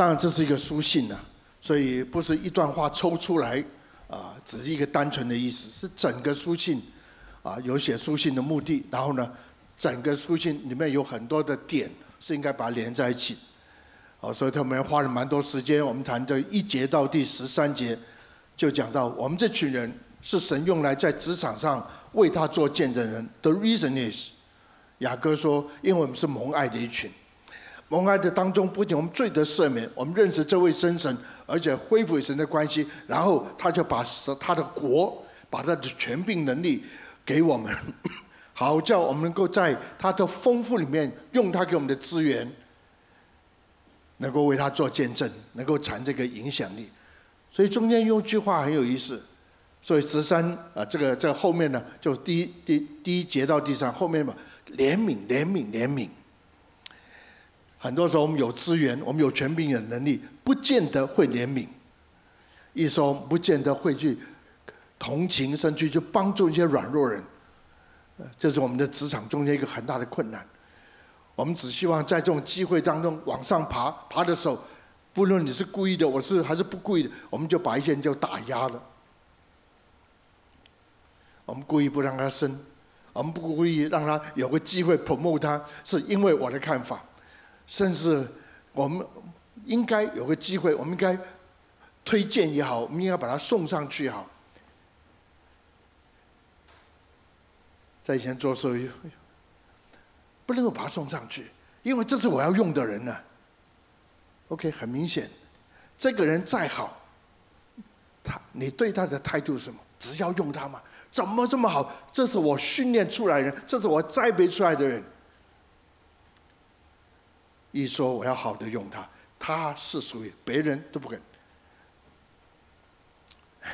当然这是一个书信呐、啊，所以不是一段话抽出来啊，只是一个单纯的意思，是整个书信啊，有写书信的目的，然后呢，整个书信里面有很多的点是应该把它连在一起。哦，所以他们花了蛮多时间。我们谈这一节到第十三节，就讲到我们这群人是神用来在职场上为他做见证人。The reason is，雅各说，因为我们是蒙爱的一群，蒙爱的当中，不仅我们罪得赦免，我们认识这位真神，而且恢复与神的关系，然后他就把他的国，把他的权柄能力给我们，好叫我们能够在他的丰富里面用他给我们的资源。能够为他做见证，能够产这个影响力，所以中间用一句话很有意思。所以十三啊，这个这个后面呢，就第一第第一节到第三后面嘛，怜悯怜悯怜悯。很多时候我们有资源，我们有权柄有能力，不见得会怜悯。一说不见得会去同情，甚至去帮助一些软弱人。这是我们的职场中间一个很大的困难。我们只希望在这种机会当中往上爬，爬的时候，不论你是故意的，我是还是不故意的，我们就把一些人就打压了。我们故意不让他升，我们不故意让他有个机会 promote 他，是因为我的看法。甚至我们应该有个机会，我们应该推荐也好，我们应该把他送上去也好。在以前做时候。不能够把他送上去，因为这是我要用的人呢、OK，很明显，这个人再好，他你对他的态度是什么？只要用他嘛？怎么这么好？这是我训练出来的人，这是我栽培出来的人。一说我要好的用它，它是属于别人都不肯。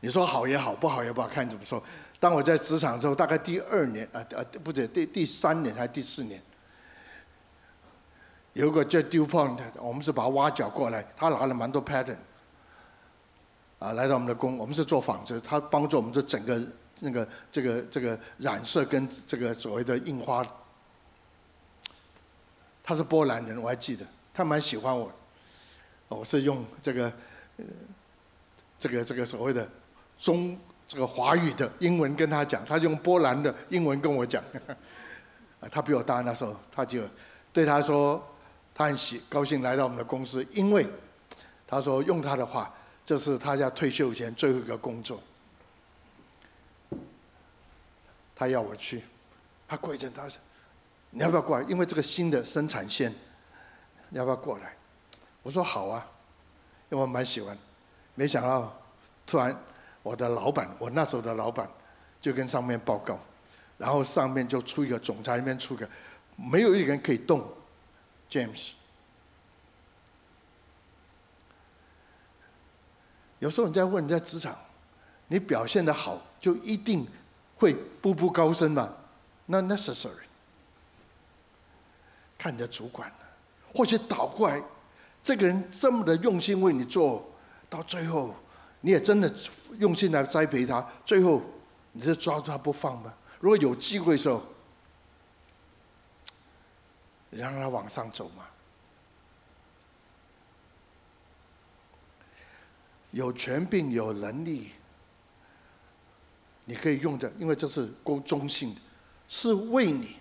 你说好也好，不好也不好，看怎么说。当我在职场之后，大概第二年啊啊，不对，第第三年还是第四年，有个叫 DuPont，我们是把他挖角过来，他拿了蛮多 pattern，啊，来到我们的工，我们是做纺织，他帮助我们这整个那个这个这个染色跟这个所谓的印花。他是波兰人，我还记得，他蛮喜欢我，我是用这个这个这个所谓的中。这个华语的英文跟他讲，他用波兰的英文跟我讲。他比我大那时候，他就对他说，他很喜高兴来到我们的公司，因为他说用他的话，这是他家退休前最后一个工作。他要我去，他过一阵，他说你要不要过来？因为这个新的生产线，你要不要过来？我说好啊，因为我蛮喜欢。没想到突然。我的老板，我那时候的老板，就跟上面报告，然后上面就出一个总裁那边出个，没有一个人可以动，James。有时候你在问你在职场，你表现得好，就一定会步步高升吗？Not necessary。看你的主管，或许倒过来，这个人这么的用心为你做，到最后。你也真的用心来栽培他，最后你是抓住他不放吗？如果有机会的时候，你让他往上走嘛。有权柄、有能力，你可以用着，因为这是公中性的，是为你，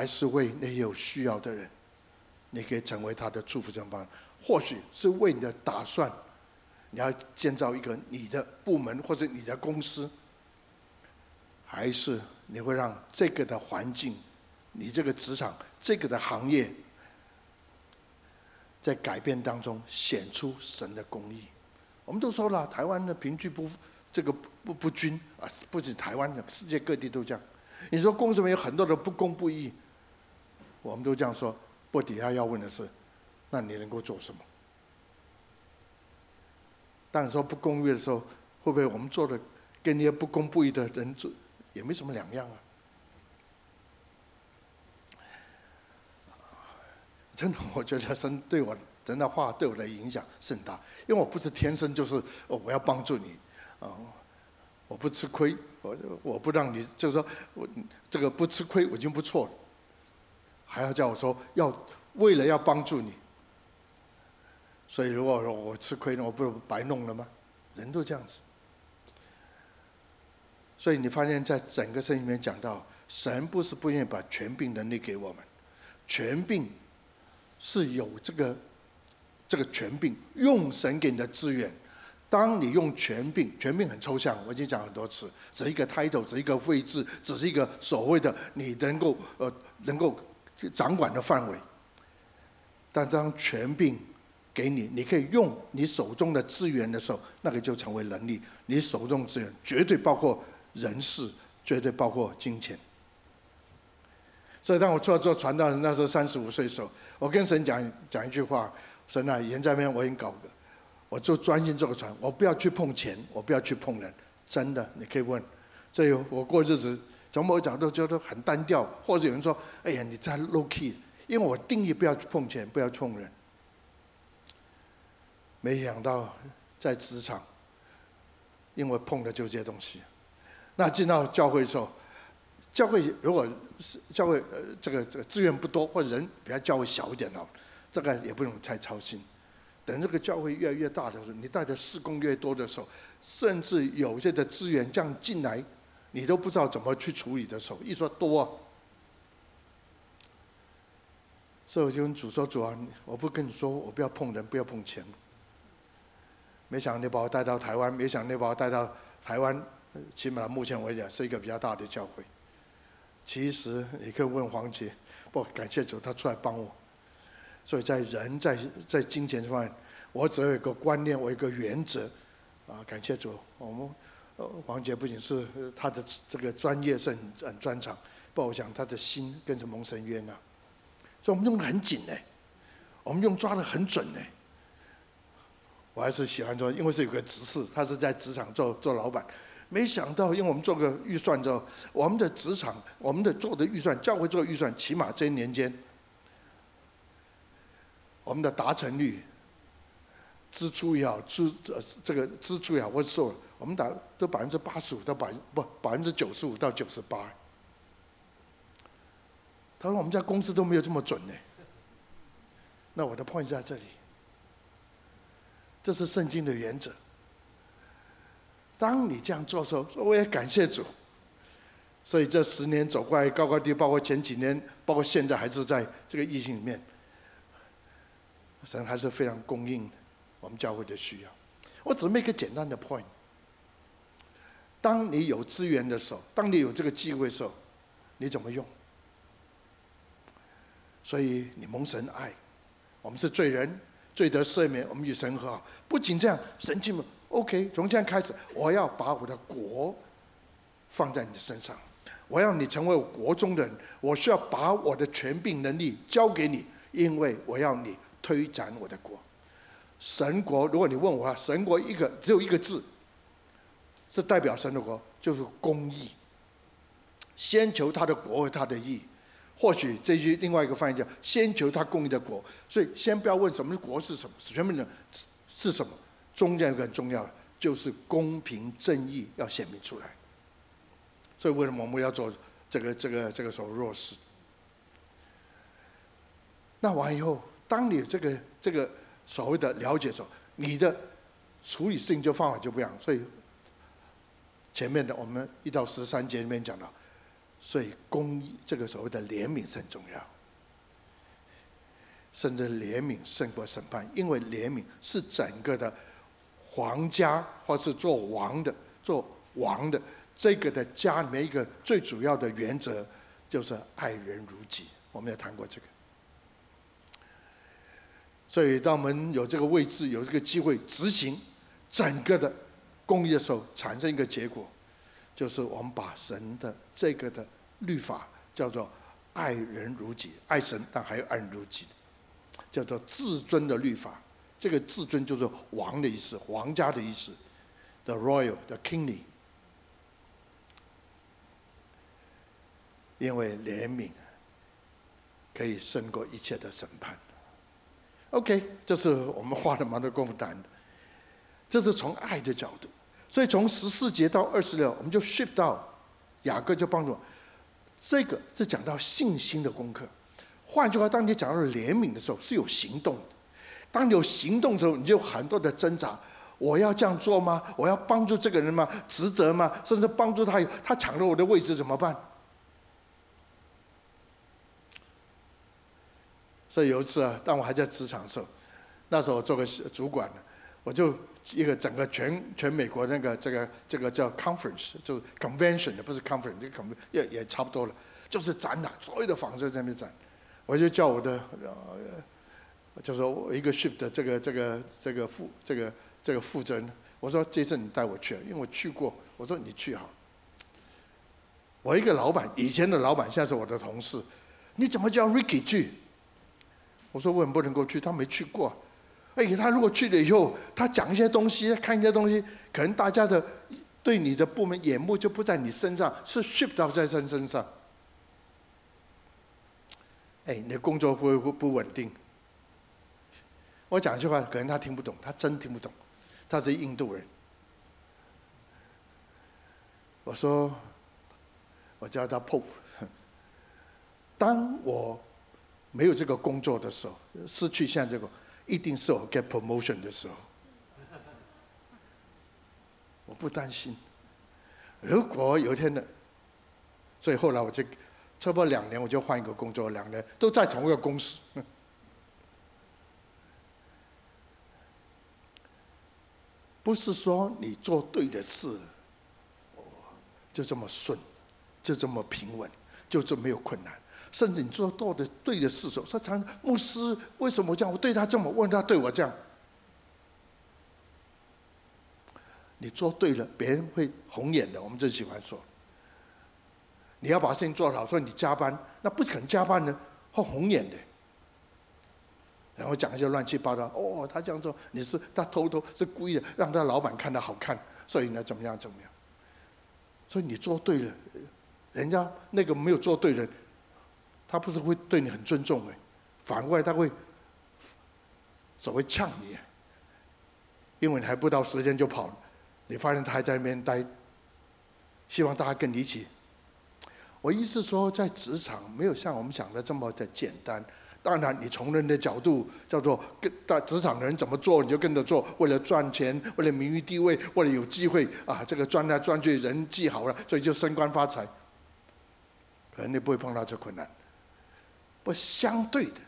还是为那些有需要的人？你可以成为他的祝福正邦，或许是为你的打算。你要建造一个你的部门或者你的公司，还是你会让这个的环境、你这个职场、这个的行业，在改变当中显出神的公义？我们都说了，台湾的平均不这个不不均啊，不仅台湾的，世界各地都这样。你说公司里面有很多的不公不义，我们都这样说。不底下要问的是，那你能够做什么？当你说不公义的时候，会不会我们做的跟那些不公不义的人做也没什么两样啊？真的，我觉得神对我人的话对我的影响甚大，因为我不是天生就是，我要帮助你啊，我不吃亏，我我不让你就是说我这个不吃亏我已经不错了，还要叫我说要为了要帮助你，所以如果说我吃亏了，我不是白弄了吗？人都这样子。所以你发现，在整个圣经里面讲到，神不是不愿意把权柄能力给我们，权柄是有这个这个权柄，用神给你的资源。当你用权柄，权柄很抽象，我已经讲很多次，只是一个 title，只是一个位置，只是一个所谓的你能够呃能够掌管的范围。但当权柄给你，你可以用你手中的资源的时候，那个就成为能力。你手中资源绝对包括。人事绝对包括金钱，所以当我做做传道人，那时候三十五岁的时候，我跟神讲讲一句话：神啊，盐在那边我已经搞个，我就专心做个传，我不要去碰钱，我不要去碰人。真的，你可以问。所以我过日子从某角度觉得很单调，或者有人说：哎呀，你太 low key，因为我定义不要碰钱，不要去碰人。没想到在职场，因为碰的就是这些东西。那进到教会的时候，教会如果是教会呃这个这个资源不多，或人比较教会小一点哦，这个也不用太操心。等这个教会越来越大的时候，你带的事工越多的时候，甚至有些的资源这样进来，你都不知道怎么去处理的时候，一说多，所以我就跟主说：“主啊，我不跟你说，我不要碰人，不要碰钱。”没想到你把我带到台湾，没想到你把我带到台湾。起码目前为止是一个比较大的教会。其实你可以问黄杰，不感谢主，他出来帮我。所以在人在在金钱方面，我只有一个观念，我一个原则。啊，感谢主，我们黄杰不仅是他的这个专业是很很专长，不，我想他的心更是蒙神悦纳。所以我们用得很紧呢，我们用抓得很准呢。我还是喜欢说，因为是有个执事，他是在职场做做老板。没想到，因为我们做个预算之后，我们的职场，我们的做的预算，教会做预算，起码这一年间，我们的达成率，支出也好，支呃这个支出也好，或者说我们打都百分之八十五到百不百分之九十五到九十八。他说我们家公司都没有这么准呢。那我的 point 在这里，这是圣经的原则。当你这样做的时候，说我也感谢主。所以这十年走过来高高低，包括前几年，包括现在，还是在这个疫情里面，神还是非常供应我们教会的需要。我只是 make 一个简单的 point。当你有资源的时候，当你有这个机会的时候，你怎么用？所以你蒙神爱，我们是罪人，罪得赦免，我们与神和好。不仅这样，神进门。OK，从现在开始，我要把我的国放在你的身上。我要你成为我国中的人，我需要把我的权柄能力交给你，因为我要你推展我的国。神国，如果你问我啊，神国一个只有一个字，是代表神的国，就是公义。先求他的国和他的义。或许这句另外一个翻译叫先求他公义的国。所以先不要问什么是国是什么，全面的是什么。中间有个很重要的，就是公平正义要显明出来。所以为什么我们要做这个这个这个所谓弱势？那完以后，当你这个这个所谓的了解的时候，你的处理事情就方法就不一样。所以前面的我们一到十三节里面讲到，所以公义这个所谓的怜悯是很重要，甚至怜悯胜过审判，因为怜悯是整个的。皇家或是做王的，做王的这个的家里面一个最主要的原则就是爱人如己。我们也谈过这个，所以当我们有这个位置、有这个机会执行整个的公益的时候，产生一个结果，就是我们把神的这个的律法叫做爱人如己，爱神但还有爱人如己，叫做至尊的律法。这个至尊就是王的意思，皇家的意思，the royal，the kingly。因为怜悯可以胜过一切的审判。OK，这是我们花了蛮多功夫谈的，这是从爱的角度。所以从十四节到二十六，我们就 shift 到雅各就帮助我。这个是讲到信心的功课。换句话，当你讲到怜悯的时候，是有行动的。当你有行动的时候，你就有很多的挣扎。我要这样做吗？我要帮助这个人吗？值得吗？甚至帮助他，他抢了我的位置怎么办？所以有一次啊，当我还在职场的时候，那时候我做个主管呢，我就一个整个全全美国那个这个这个叫 conference，就是 convention 的，不是 conference，这个 con 也也差不多了，就是展览，所有的房子在那边展，我就叫我的呃，就是我一个 shift 的这个这个这个副这个。这个负责人，我说这次你带我去，因为我去过。我说你去好。我一个老板，以前的老板，现在是我的同事，你怎么叫 Ricky 去？我说为什么不能够去？他没去过。哎，他如果去了以后，他讲一些东西，看一些东西，可能大家的对你的部门眼目就不在你身上，是 shift 到在身身上。哎，你的工作会不会不稳定？我讲一句话，可能他听不懂，他真听不懂。他是印度人。我说，我叫他 Pope。当我没有这个工作的时候，失去现在这个，一定是我 get promotion 的时候。我不担心。如果有一天呢，所以后来我就差不多两年，我就换一个工作，两年都在同一个公司。不是说你做对的事，就这么顺，就这么平稳，就这么没有困难。甚至你做做的对的事时候，说常牧师为什么这样？我对他这么，问他对我这样。你做对了，别人会红眼的。我们就喜欢说，你要把事情做好。说你加班，那不肯加班呢，会红眼的。然后讲一些乱七八糟，哦，他这样做，你是他偷偷是故意的，让他老板看得好看，所以呢，怎么样怎么样？所以你做对了，人家那个没有做对的人，他不是会对你很尊重哎，反过来他会所谓呛你，因为你还不到时间就跑，你发现他还在那边待，希望大家跟你一起。我意思说，在职场没有像我们想的这么的简单。当然，你从人的角度叫做跟在职场的人怎么做，你就跟着做。为了赚钱，为了名誉地位，为了有机会啊，这个赚来赚去，人际好了，所以就升官发财。可能你不会碰到这困难。不相对的，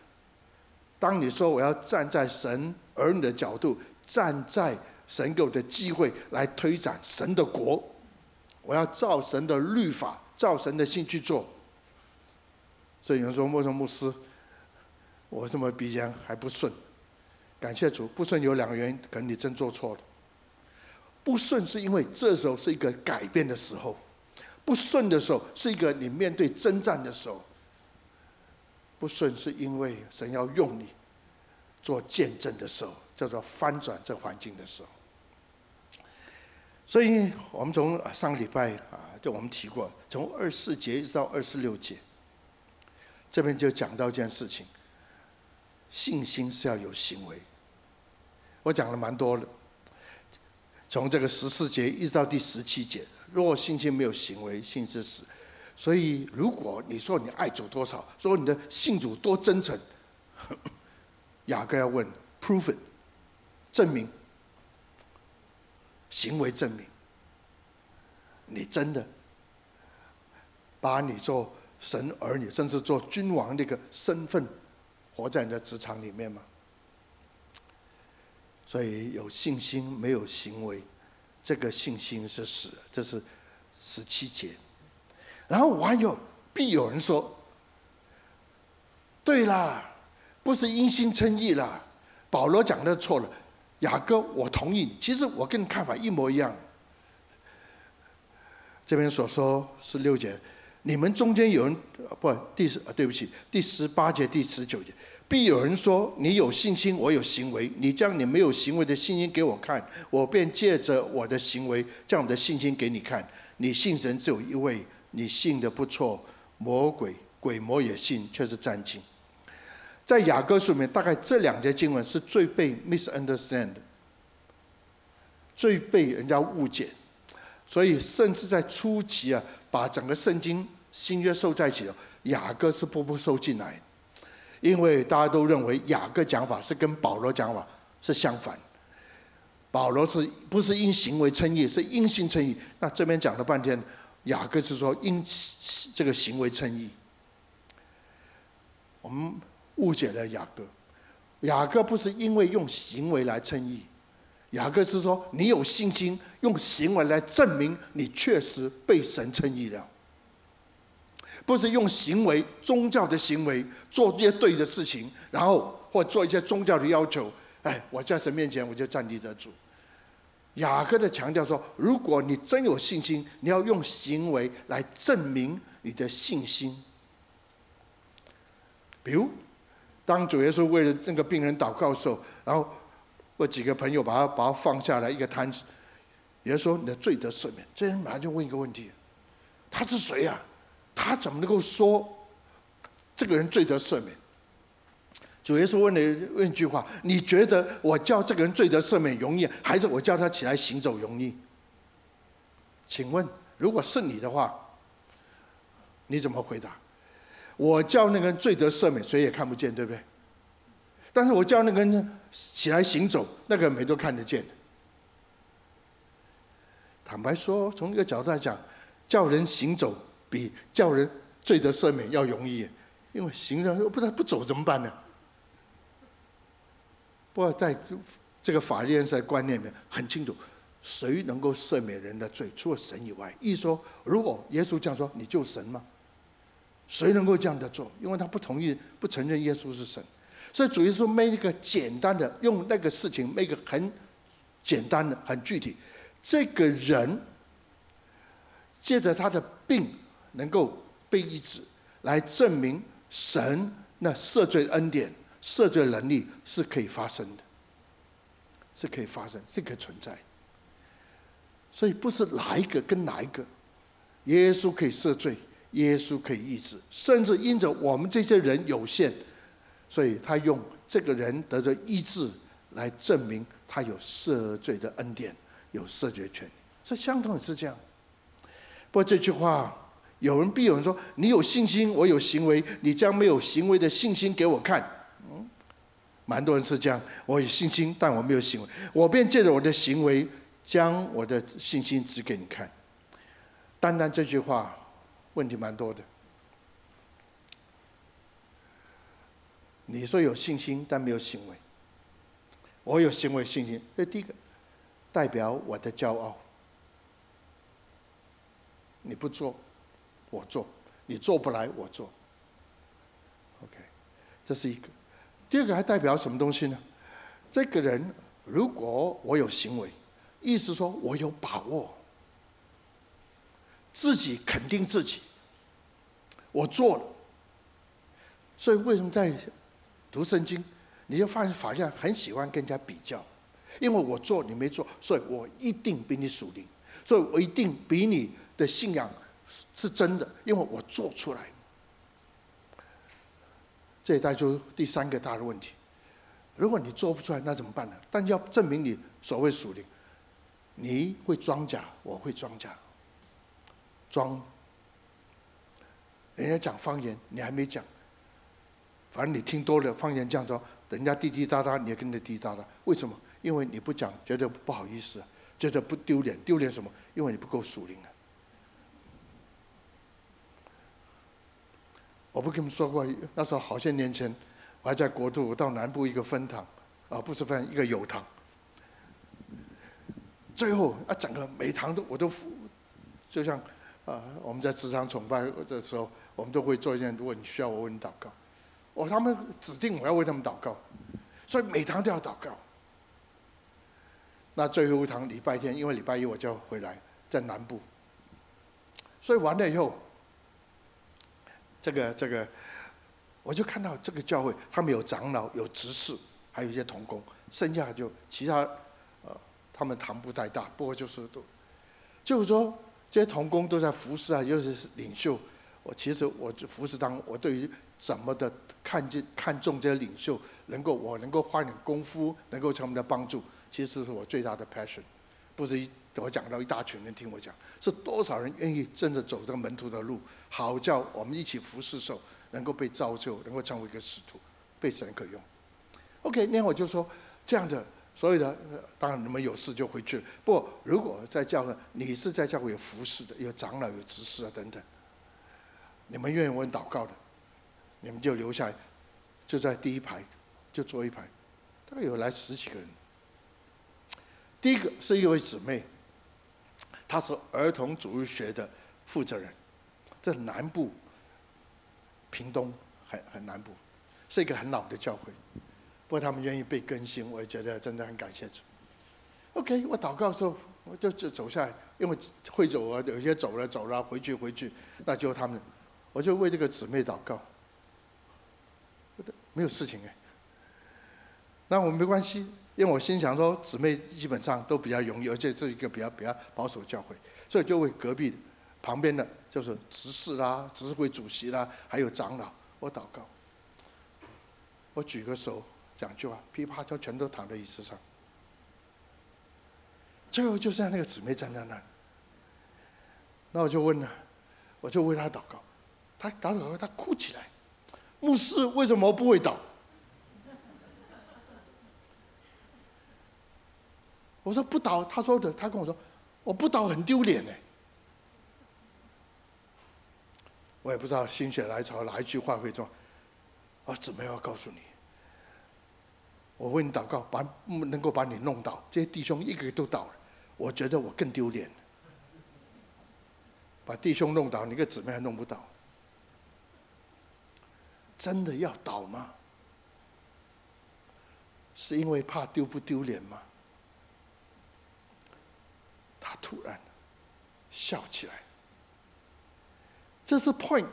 当你说我要站在神儿女的角度，站在神给我的机会来推展神的国，我要照神的律法，照神的心去做。所以有人说，为什牧师？我这么鼻尖还不顺，感谢主，不顺有两个原因，可能你真做错了。不顺是因为这时候是一个改变的时候，不顺的时候是一个你面对征战的时候。不顺是因为神要用你做见证的时候，叫做翻转这环境的时候。所以我们从上个礼拜啊，就我们提过，从二十四节一直到二十六节，这边就讲到一件事情。信心是要有行为，我讲了蛮多的，从这个十四节一直到第十七节，如果信心没有行为，信是死。所以，如果你说你爱主多少，说你的信主多真诚，雅各要问，prove it，证明，行为证明，你真的把你做神儿女，甚至做君王那个身份。活在你的职场里面吗？所以有信心没有行为，这个信心是死。这是十七节。然后还有必有人说：“对啦，不是因心称义啦。”保罗讲的错了。雅各，我同意你。其实我跟你看法一模一样。这边所说十六节。你们中间有人不第十，对不起，第十八节、第十九节，必有人说：“你有信心，我有行为。你将你没有行为的信心给我看，我便借着我的行为将我的信心给你看。你信神只有一位，你信的不错，魔鬼鬼魔也信，却是战兢。”在雅各书里面，大概这两节经文是最被 misunderstand，最被人家误解。所以，甚至在初期啊，把整个圣经新约收在一起的雅各是不不收进来，因为大家都认为雅各讲法是跟保罗讲法是相反。保罗是不是因行为称义，是因信称义？那这边讲了半天，雅各是说因这个行为称义。我们误解了雅各，雅各不是因为用行为来称义，雅各是说你有信心，用行为来证明你确实被神称义了。不是用行为、宗教的行为做一些对的事情，然后或做一些宗教的要求，哎，我在神面前我就站立得住。雅各的强调说，如果你真有信心，你要用行为来证明你的信心。比如，当主耶稣为了那个病人祷告的时候，然后我几个朋友把他把他放下来一个摊子，耶稣说：“你的罪得赦免。”这人马上就问一个问题：他是谁呀？他怎么能够说这个人罪得赦免？主耶稣问了问一句话：“你觉得我叫这个人罪得赦免容易，还是我叫他起来行走容易？”请问，如果是你的话，你怎么回答？我叫那个人罪得赦免，谁也看不见，对不对？但是我叫那个人起来行走，那个人没都看得见。坦白说，从一个角度来讲，叫人行走比叫人罪得赦免要容易，因为行人不知道不走怎么办呢？不过在这个法律上的观念里面很清楚，谁能够赦免人的罪？除了神以外。一说，如果耶稣这样说，你就神吗？谁能够这样的做？因为他不同意、不承认耶稣是神。所以主耶稣没一个简单的用那个事情，没一个很简单的、很具体。这个人借着他的病能够被医治，来证明神那赦罪恩典。赦罪能力是可以发生的，是可以发生，是可以存在。所以不是哪一个跟哪一个，耶稣可以赦罪，耶稣可以医治，甚至因着我们这些人有限，所以他用这个人得着医治来证明他有赦罪的恩典，有赦罪权。所以相同也是这样。不过这句话，有人必有人说：你有信心，我有行为，你将没有行为的信心给我看。蛮多人是这样，我有信心，但我没有行为，我便借着我的行为，将我的信心指给你看。单单这句话，问题蛮多的。你说有信心，但没有行为；我有行为信心，这第一个代表我的骄傲。你不做，我做；你做不来，我做。OK，这是一个。第二个还代表什么东西呢？这个人如果我有行为，意思说我有把握，自己肯定自己，我做了。所以为什么在读圣经，你就发现法利赛人很喜欢跟人家比较，因为我做你没做，所以我一定比你属灵，所以我一定比你的信仰是真的，因为我做出来。这也带出第三个大的问题：如果你做不出来，那怎么办呢？但要证明你所谓属灵，你会装假，我会装假，装。人家讲方言，你还没讲，反正你听多了方言这样说，人家滴滴答答，你也跟着滴滴答答。为什么？因为你不讲，觉得不好意思，觉得不丢脸。丢脸什么？因为你不够属灵啊。我不跟你们说过，那时候好些年前，我还在国度，我到南部一个分堂，啊，不是分，一个友堂。最后啊，整个每堂都我都，就像啊，我们在职场崇拜的时候，我们都会做一件，如果你需要我为你祷告，我他们指定我要为他们祷告，所以每堂都要祷告。那最后一堂礼拜天，因为礼拜一我就要回来，在南部，所以完了以后。这个这个，我就看到这个教会，他们有长老、有执事，还有一些童工，剩下就其他，呃，他们堂不太大，不过就是都，就是说这些童工都在服侍啊，又是领袖。我其实我服侍当，我对于怎么的看见看重这些领袖，能够我能够花点功夫，能够成为的帮助，其实是我最大的 passion，不是一。我讲到一大群人听我讲，是多少人愿意真的走这个门徒的路，好叫我们一起服侍的时候能够被造就，能够成为一个使徒。被神可用。OK，那我就说这样的，所有的当然你们有事就回去了。不如果在教会，你是在教会有服侍的，有长老、有执事啊等等，你们愿意问祷告的，你们就留下来，就在第一排，就坐一排，大概有来十几个人。第一个是一位姊妹，他是儿童主日学的负责人，这南部，屏东很很南部，是一个很老的教会。不过他们愿意被更新，我也觉得真的很感谢主。OK，我祷告的时候，我就就走下来，因为会走啊，有些走了走了，回去回去，那就他们，我就为这个姊妹祷告。没有事情哎，那我们没关系，因为我心想说，姊妹基本上都比较容易，而且这一个比较比较保守教会，所以就为隔壁旁边的就是执事啦、执事会主席啦，还有长老，我祷告，我举个手。讲句话，噼啪就全都躺在椅子上。最后就剩下那个姊妹站在那里，那我就问了，我就为她祷告，她祷告，她哭起来。牧师为什么不会祷？我说不祷，他说的，他跟我说，我不祷很丢脸呢。我也不知道心血来潮哪一句话会说，啊，姊妹要告诉你。我为你祷告，把能够把你弄倒，这些弟兄一个个都倒了，我觉得我更丢脸。把弟兄弄倒，你个姊妹还弄不倒，真的要倒吗？是因为怕丢不丢脸吗？突然笑起来，这是 point。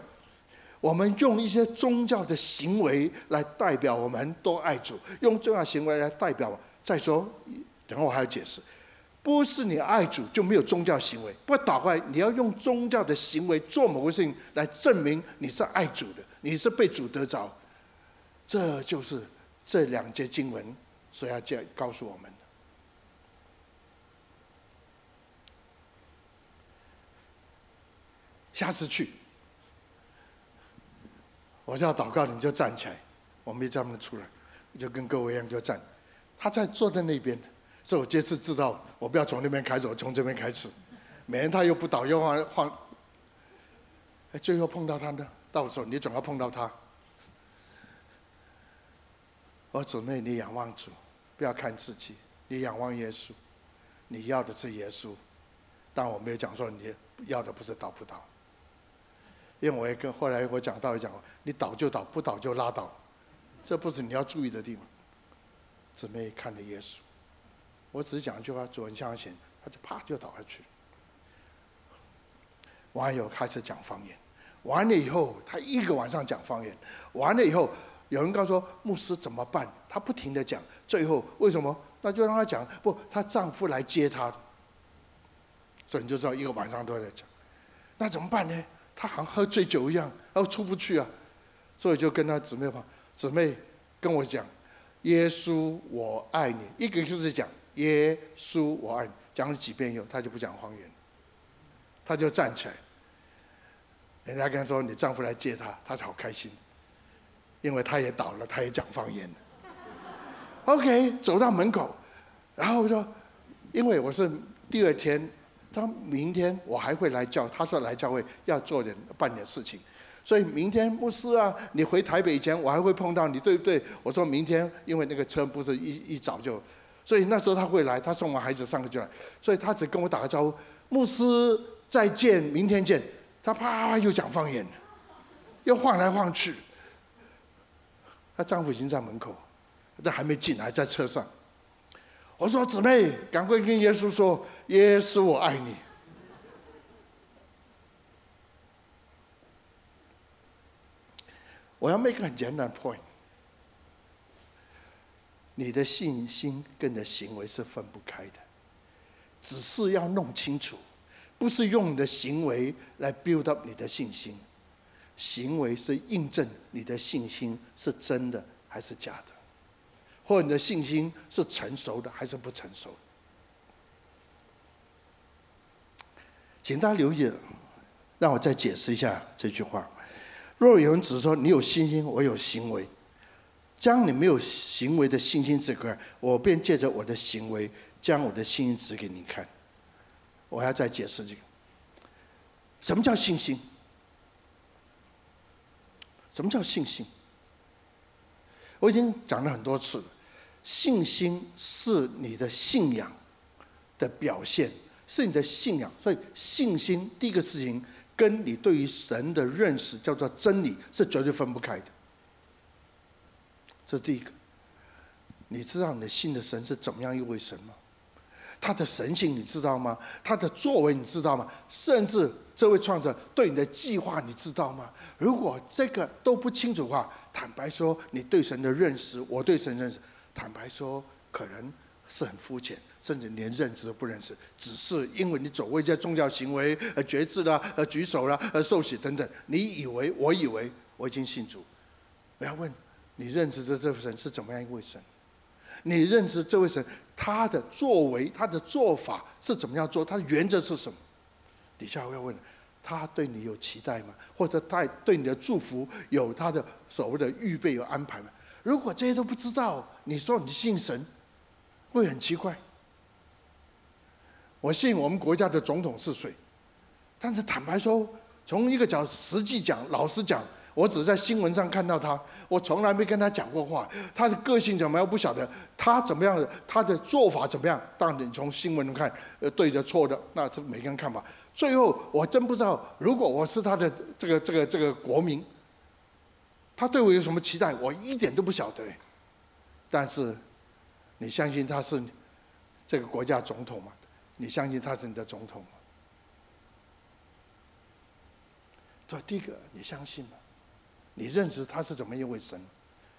我们用一些宗教的行为来代表我们都爱主，用宗教行为来代表。再说，等会我还要解释，不是你爱主就没有宗教行为。不倒过来，你要用宗教的行为做某个事情来证明你是爱主的，你是被主得着。这就是这两节经文所要教告诉我们的。下次去。我叫祷告，你就站起来。我没叫他们出来，就跟各位一样就站。他在坐在那边，所以我这次知道，我不要从那边开始，我从这边开始。每人他又不倒，又晃晃。最后碰到他的，到时候你总要碰到他。我姊妹，你仰望主，不要看自己，你仰望耶稣，你要的是耶稣。但我没有讲说你要的不是倒不倒。因为我也跟后来我讲道理讲，你倒就倒，不倒就拉倒，这不是你要注意的地方。姊妹看着耶稣，我只讲一句话，主人相信，他就啪就倒下去。完了以后开始讲方言，完了以后他一个晚上讲方言，完了以后有人告诉说牧师怎么办？他不停的讲，最后为什么？那就让他讲，不，她丈夫来接她，所以你就知道一个晚上都在讲，那怎么办呢？他好像喝醉酒一样，然后出不去啊，所以就跟他姊妹说：“姊妹跟我讲，耶稣我爱你。”一个就是讲耶稣我爱你，讲了几遍以后，他就不讲方言，他就站起来。人家跟他说：“你丈夫来接他，他就好开心，因为他也倒了，他也讲方言。” OK，走到门口，然后我说：“因为我是第二天。”他明天我还会来教，他说来教会要做点办点事情，所以明天牧师啊，你回台北以前我还会碰到你，对不对？我说明天，因为那个车不是一一早就，所以那时候他会来，他送完孩子上课就来，所以他只跟我打个招呼，牧师再见，明天见。他啪啪又讲方言，又晃来晃去，她丈夫已经在门口，但还没进来，在车上。我说姊妹，赶快跟耶稣说，耶稣我爱你。我要 make 个很简单的 point，你的信心跟你的行为是分不开的，只是要弄清楚，不是用你的行为来 build up 你的信心，行为是印证你的信心是真的还是假的。或你的信心是成熟的还是不成熟？请大家留意，让我再解释一下这句话。若有人只说你有信心，我有行为，将你没有行为的信心指给我，便借着我的行为将我的信心指给你看。我还要再解释这个，什么叫信心？什么叫信心？我已经讲了很多次了，信心是你的信仰的表现，是你的信仰。所以信心第一个事情，跟你对于神的认识叫做真理，是绝对分不开的。这是第一个，你知道你的信的神是怎么样一位神吗？他的神性你知道吗？他的作为你知道吗？甚至这位创者对你的计划你知道吗？如果这个都不清楚的话，坦白说，你对神的认识，我对神认识，坦白说，可能是很肤浅，甚至连认识都不认识，只是因为你走过一些宗教行为，呃，决志了，呃，举手了，呃，受洗等等，你以为，我以为我已经信主，我要问。你认识的这位神是怎么样一位神？你认识这位神，他的作为、他的做法是怎么样做？他的原则是什么？底下我要问：他对你有期待吗？或者他对你的祝福有他的所谓的预备、有安排吗？如果这些都不知道，你说你信神，会很奇怪。我信我们国家的总统是谁？但是坦白说，从一个角实际讲、老实讲。我只在新闻上看到他，我从来没跟他讲过话。他的个性怎么样？不晓得。他怎么样的？他的做法怎么样？当然，你从新闻看，呃，对的、错的，那是每个人看法。最后，我真不知道，如果我是他的这个、这个、这个国民，他对我有什么期待？我一点都不晓得。但是，你相信他是这个国家总统吗？你相信他是你的总统吗？这第一个，你相信吗？你认识他是怎么一位神，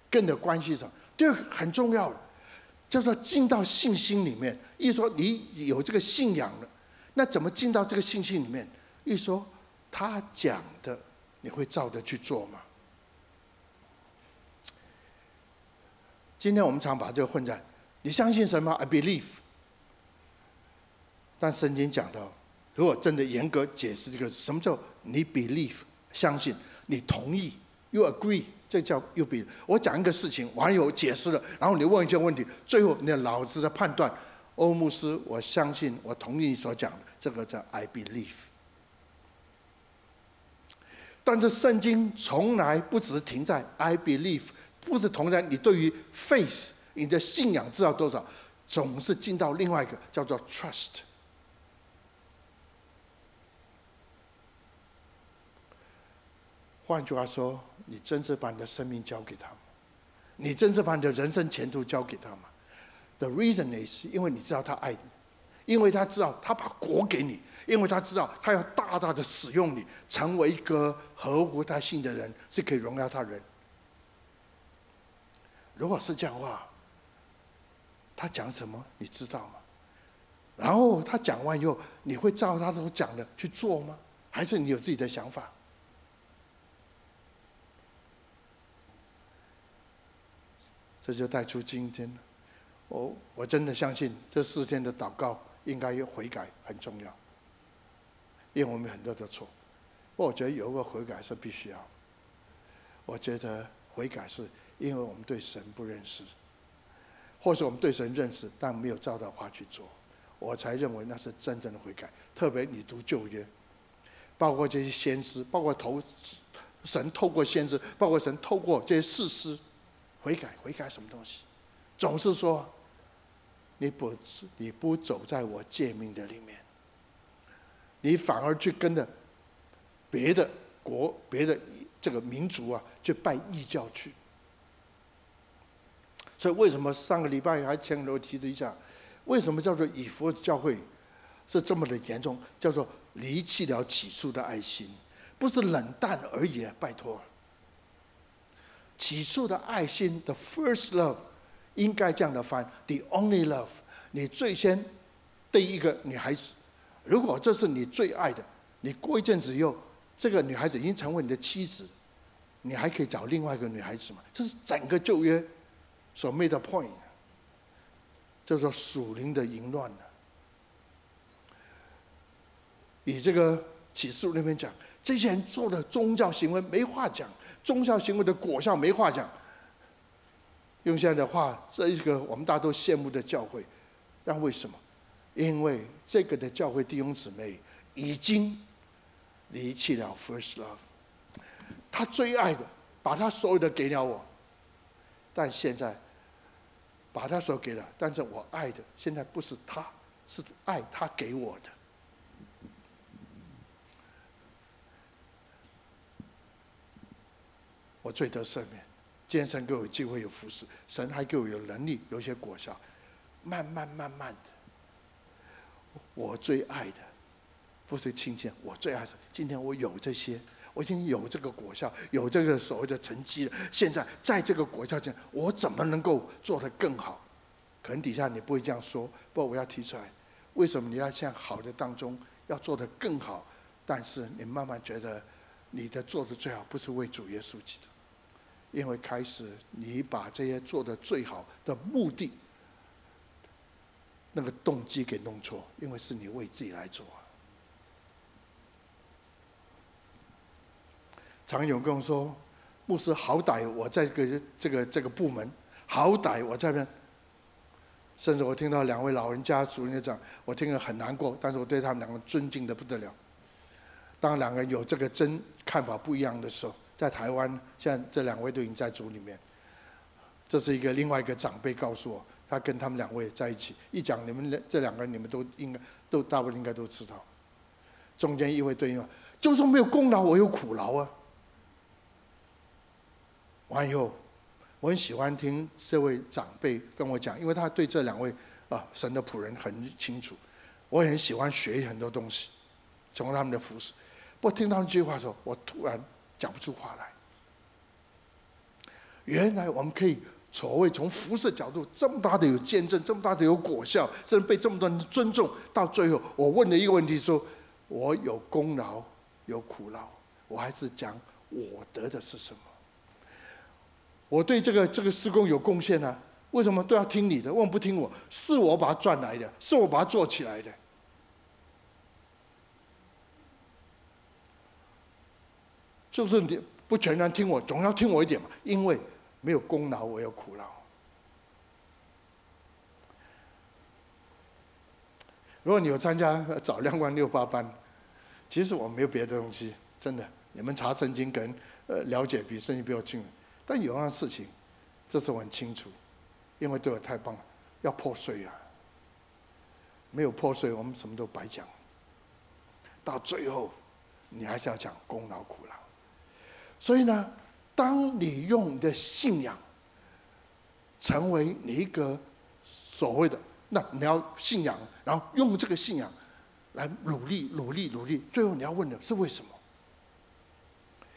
跟你的关系上。第二个很重要的，叫做进到信心里面。一说你有这个信仰了，那怎么进到这个信心里面？一说他讲的，你会照着去做吗？今天我们常把这个混在，你相信什么？I believe。但圣经讲到，如果真的严格解释这个，什么叫你 believe？相信，你同意。You agree，这叫 you be。我讲一个事情，网友解释了，然后你问一些问题，最后你的脑子的判断，欧姆斯，我相信，我同意你所讲的，这个叫 I believe。但是圣经从来不只停在 I believe，不是同在你对于 faith，你的信仰知道多少，总是进到另外一个叫做 trust。换句话说。你真是把你的生命交给他吗？你真是把你的人生前途交给他吗？The reason is 因为你知道他爱你，因为他知道他把国给你，因为他知道他要大大的使用你，成为一个合乎他心的人，是可以荣耀他人。如果是这样的话，他讲什么你知道吗？然后他讲完以后，你会照他所讲的去做吗？还是你有自己的想法？这就带出今天，我我真的相信这四天的祷告应该有悔改很重要，因为我们很多的错，我觉得有个悔改是必须要。我觉得悔改是因为我们对神不认识，或是我们对神认识但没有照到话去做，我才认为那是真正的悔改。特别你读旧约，包括这些先知，包括头神透过先知，包括神透过这些士师。悔改，悔改什么东西？总是说你不你不走在我诫命的里面，你反而去跟着别的国、别的这个民族啊，去拜异教去。所以为什么上个礼拜还前头提了一下，为什么叫做以佛教会是这么的严重？叫做离弃了起初的爱心，不是冷淡而已啊！拜托。起初的爱心，the first love，应该这样的翻，the only love。你最先对一个女孩子，如果这是你最爱的，你过一阵子以后，这个女孩子已经成为你的妻子，你还可以找另外一个女孩子吗？这是整个旧约所 made 的 point，叫做属灵的淫乱呢。以这个启示录那边讲，这些人做的宗教行为没话讲。宗教行为的果效没话讲，用现在的话，这一个我们大家都羡慕的教会，但为什么？因为这个的教会弟兄姊妹已经离弃了 first love，他最爱的，把他所有的给了我，但现在把他所给了，但是我爱的现在不是他，是爱他给我的。我罪得赦免，今天神给我机会有服侍，神还给我有能力，有些果效，慢慢慢慢的，我最爱的不是亲近，我最爱是今天我有这些，我已经有这个果效，有这个所谓的成绩了。现在在这个果效前，我怎么能够做得更好？可能底下你不会这样说，不过我要提出来，为什么你要向好的当中要做得更好？但是你慢慢觉得你的做的最好不是为主耶稣基督。因为开始，你把这些做的最好的目的，那个动机给弄错，因为是你为自己来做。常有跟我说，牧师，好歹我在这个这个这个部门，好歹我在这边，甚至我听到两位老人家主任讲，我听了很难过，但是我对他们两个尊敬的不得了。当两个人有这个真看法不一样的时候。在台湾，现在这两位都已经在组里面。这是一个另外一个长辈告诉我，他跟他们两位在一起，一讲你们这两个人，你们都应该都大部分应该都知道。中间一位对应，就说没有功劳，我有苦劳啊。完以后，我很喜欢听这位长辈跟我讲，因为他对这两位啊神的仆人很清楚，我也很喜欢学很多东西，从他们的服饰。不过听他们这句话的时候，我突然。讲不出话来。原来我们可以所谓从服侍角度这么大的有见证，这么大的有果效，甚至被这么多人尊重。到最后，我问了一个问题：说，我有功劳，有苦劳，我还是讲我得的是什么？我对这个这个施工有贡献呢？为什么都要听你的？为什么不听我？是我把它赚来的，是我把它做起来的。就是你不全然听我，总要听我一点嘛。因为没有功劳，我有苦劳。如果你有参加早亮光六八班，其实我没有别的东西，真的。你们查圣经跟呃了解比圣经比我清楚，但有样事情，这是我很清楚，因为对我太棒了，要破碎啊。没有破碎，我们什么都白讲。到最后，你还是要讲功劳苦劳。所以呢，当你用你的信仰成为你一个所谓的，那你要信仰，然后用这个信仰来努力、努力、努力，最后你要问的是为什么？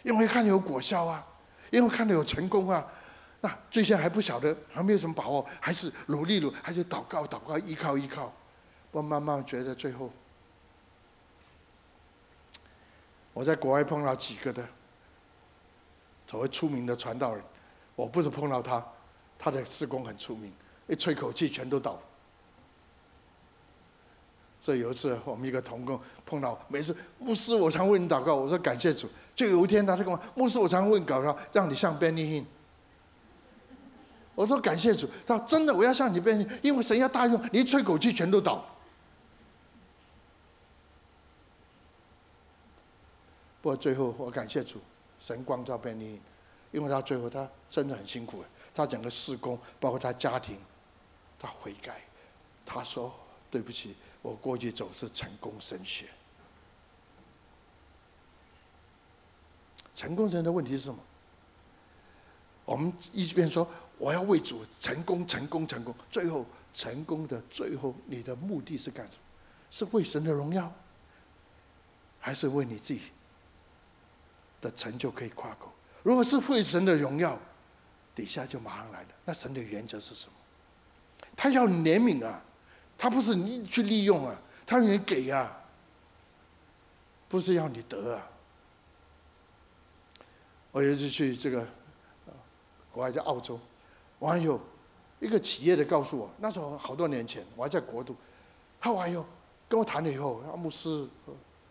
因为看有果效啊，因为看到有成功啊，那最先还不晓得，还没有什么把握，还是努力努，还是祷告祷告，依靠依靠，我慢慢觉得最后，我在国外碰到几个的。所谓出名的传道人，我不是碰到他，他的施工很出名，一吹口气全都倒。所以有一次我们一个同工碰到，每次牧师我常为你祷告，我说感谢主。就有一天他就跟我，牧师我常为你祷告，让你像 Benny Hinn。我说感谢主，他说真的我要像你 Benny，因为神要大用，你一吹口气全都倒。不过最后我感谢主。神光照 Benny，因为他最后他真的很辛苦，他整个事工，包括他家庭，他悔改，他说对不起，我过去总是成功神学。成功人的问题是什么？我们一边说我要为主成功，成功，成功，最后成功的最后，你的目的是干什么？是为神的荣耀，还是为你自己？的成就可以夸口，如果是为神的荣耀，底下就马上来了。那神的原则是什么？他要怜悯啊，他不是你去利用啊，他要你给啊，不是要你得啊。我有一次去这个国外在澳洲，我还有一个企业的告诉我，那时候好多年前我还在国度，他完以后跟我谈了以后，他牧师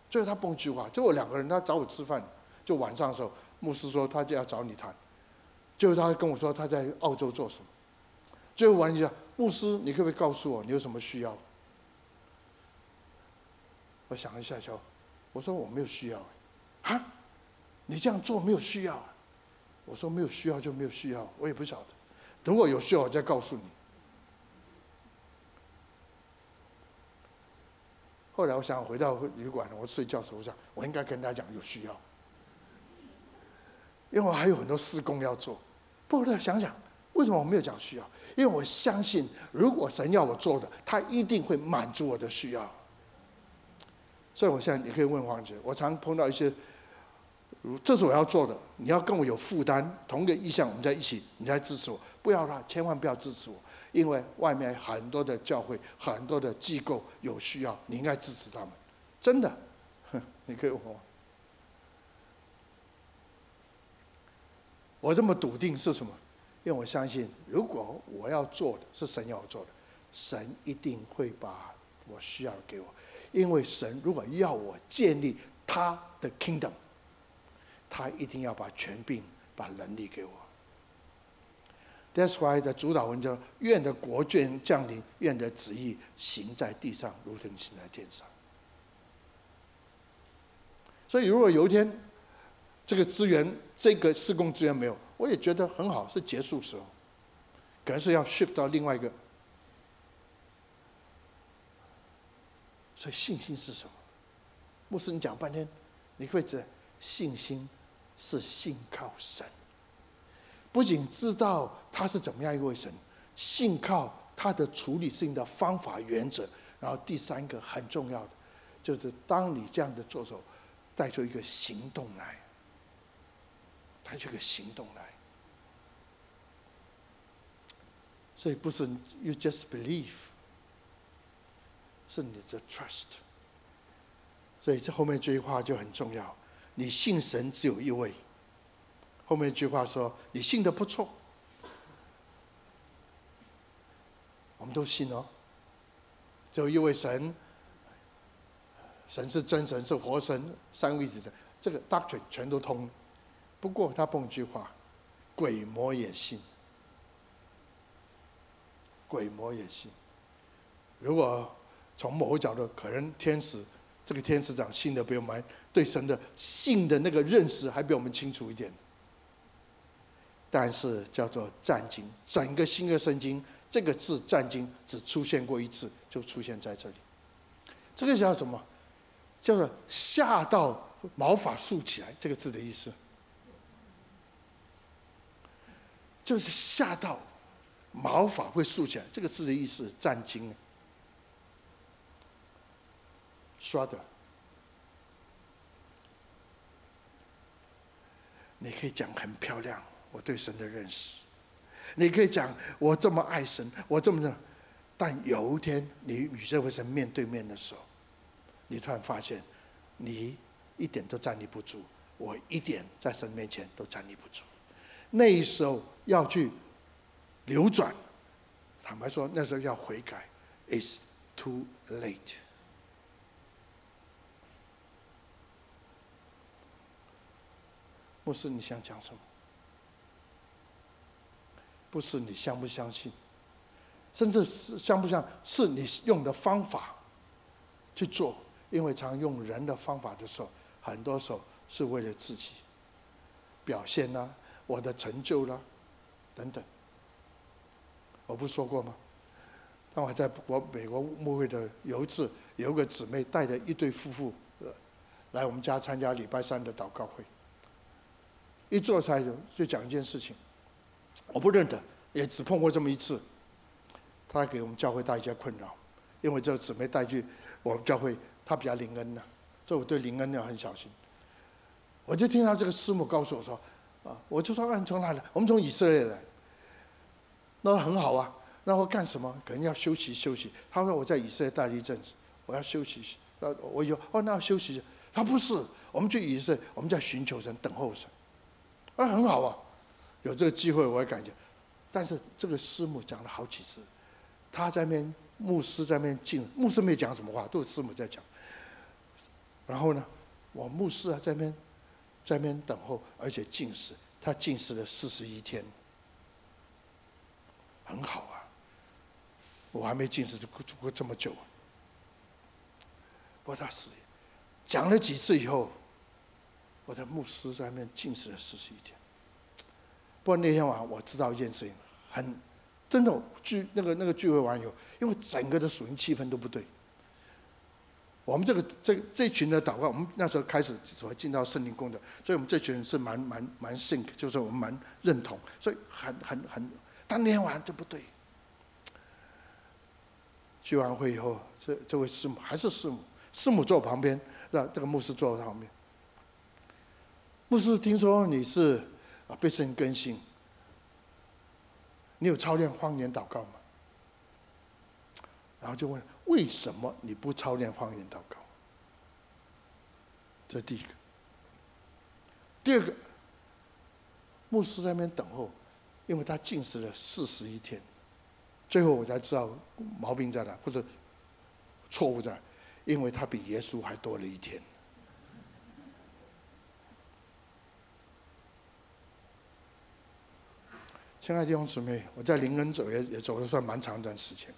最后他蹦句话，就我两个人，他找我吃饭。就晚上的时候，牧师说他就要找你谈，就是他跟我说他在澳洲做什么，最后问一下牧师，你可不可以告诉我你有什么需要？我想了一下说，我说我没有需要。啊，你这样做没有需要？我说没有需要就没有需要，我也不晓得。等我有需要我再告诉你。后来我想回到旅馆，我睡觉的时候我想，我应该跟他讲有需要，因为我还有很多事工要做。不过想想，为什么我没有讲需要？因为我相信，如果神要我做的，他一定会满足我的需要。所以我现在你可以问黄姐，我常碰到一些，这是我要做的，你要跟我有负担，同一个意向，我们在一起，你才支持我。不要啦，千万不要支持我，因为外面很多的教会、很多的机构有需要，你应该支持他们。真的，哼你可以问我。我这么笃定是什么？因为我相信，如果我要做的是神要我做的，神一定会把我需要的给我。因为神如果要我建立他的 kingdom，他一定要把权柄、把能力给我。That's why 的主导文叫“愿的国卷降临，愿的旨意行在地上，如同行在天上”。所以，如果有一天这个资源、这个施工资源没有，我也觉得很好，是结束时候，可能是要 shift 到另外一个。所以信心是什么？牧师，你讲半天，你会知道信心是信靠神，不仅知道他是怎么样一位神，信靠他的处理事情的方法原则，然后第三个很重要的，就是当你这样的做时候，带出一个行动来，带出一个行动来。所以不是 you just believe。是你的 trust，所以这后面这句话就很重要。你信神只有一位。后面一句话说：“你信的不错。”我们都信哦。只有一位神，神是真神，是活神，三位一体的，这个 doctrine 全都通。不过他蹦一句话：“鬼魔也信。”鬼魔也信。如果从某个角度，可能天使这个天使长信的比我们对神的信的那个认识还比我们清楚一点。但是叫做战经，整个新约圣经这个字战经只出现过一次，就出现在这里。这个叫什么？叫做吓到毛发竖起来，这个字的意思，就是吓到毛发会竖起来，这个字的意思，战经。说的，你可以讲很漂亮，我对神的认识，你可以讲我这么爱神，我这么的，但有一天你与这位神面对面的时候，你突然发现，你一点都站立不住，我一点在神面前都站立不住，那时候要去扭转，坦白说，那时候要悔改，is too late。不是你想讲什么，不是你相不相信，甚至是相不相，是你用的方法去做，因为常用人的方法的时候，很多时候是为了自己表现呐、我的成就啦、等等。我不说过吗？当我在国美国牧会的有一次，有个姊妹带着一对夫妇，来我们家参加礼拜三的祷告会。一坐下来就就讲一件事情，我不认得，也只碰过这么一次。他给我们教会带一些困扰，因为这姊妹带去我们教会，他比较灵恩呐，所以我对灵恩要很小心。我就听到这个师母告诉我说：“啊，我就说，嗯，从哪里来？我们从以色列来。那很好啊，那我干什么？可能要休息休息。他说我在以色列待了一阵子，我要休息。呃，我有哦，那要休息。他不是，我们去以色列，我们在寻求神，等候神。啊，很好啊，有这个机会我也感觉，但是这个师母讲了好几次，他在那边，牧师在那边静，牧师没讲什么话，都是师母在讲。然后呢，我牧师啊在那边，在那边等候，而且禁食，他禁食了四十一天，很好啊。我还没进食就过这么久。不过他是讲了几次以后，我的牧师在那边禁食了四十一天。不过那天晚上我知道一件事情，很真的聚那个那个聚会完以后，因为整个的属灵气氛都不对。我们这个这这群的祷告，我们那时候开始所谓进到圣灵宫的，所以我们这群人是蛮蛮蛮 sync，就是我们蛮认同，所以很很很。但那天晚上就不对。聚完会以后，这这位师母还是师母，师母坐我旁边，让这个牧师坐我旁边。牧师听说你是啊被圣灵更新，你有操练方言祷告吗？然后就问。为什么你不操练方言祷告？这第一个。第二个，牧师在那边等候，因为他禁食了四十一天，最后我才知道毛病在哪，或者错误在哪，因为他比耶稣还多了一天。亲爱的弟兄姊妹，我在灵恩走也也走了算蛮长一段时间。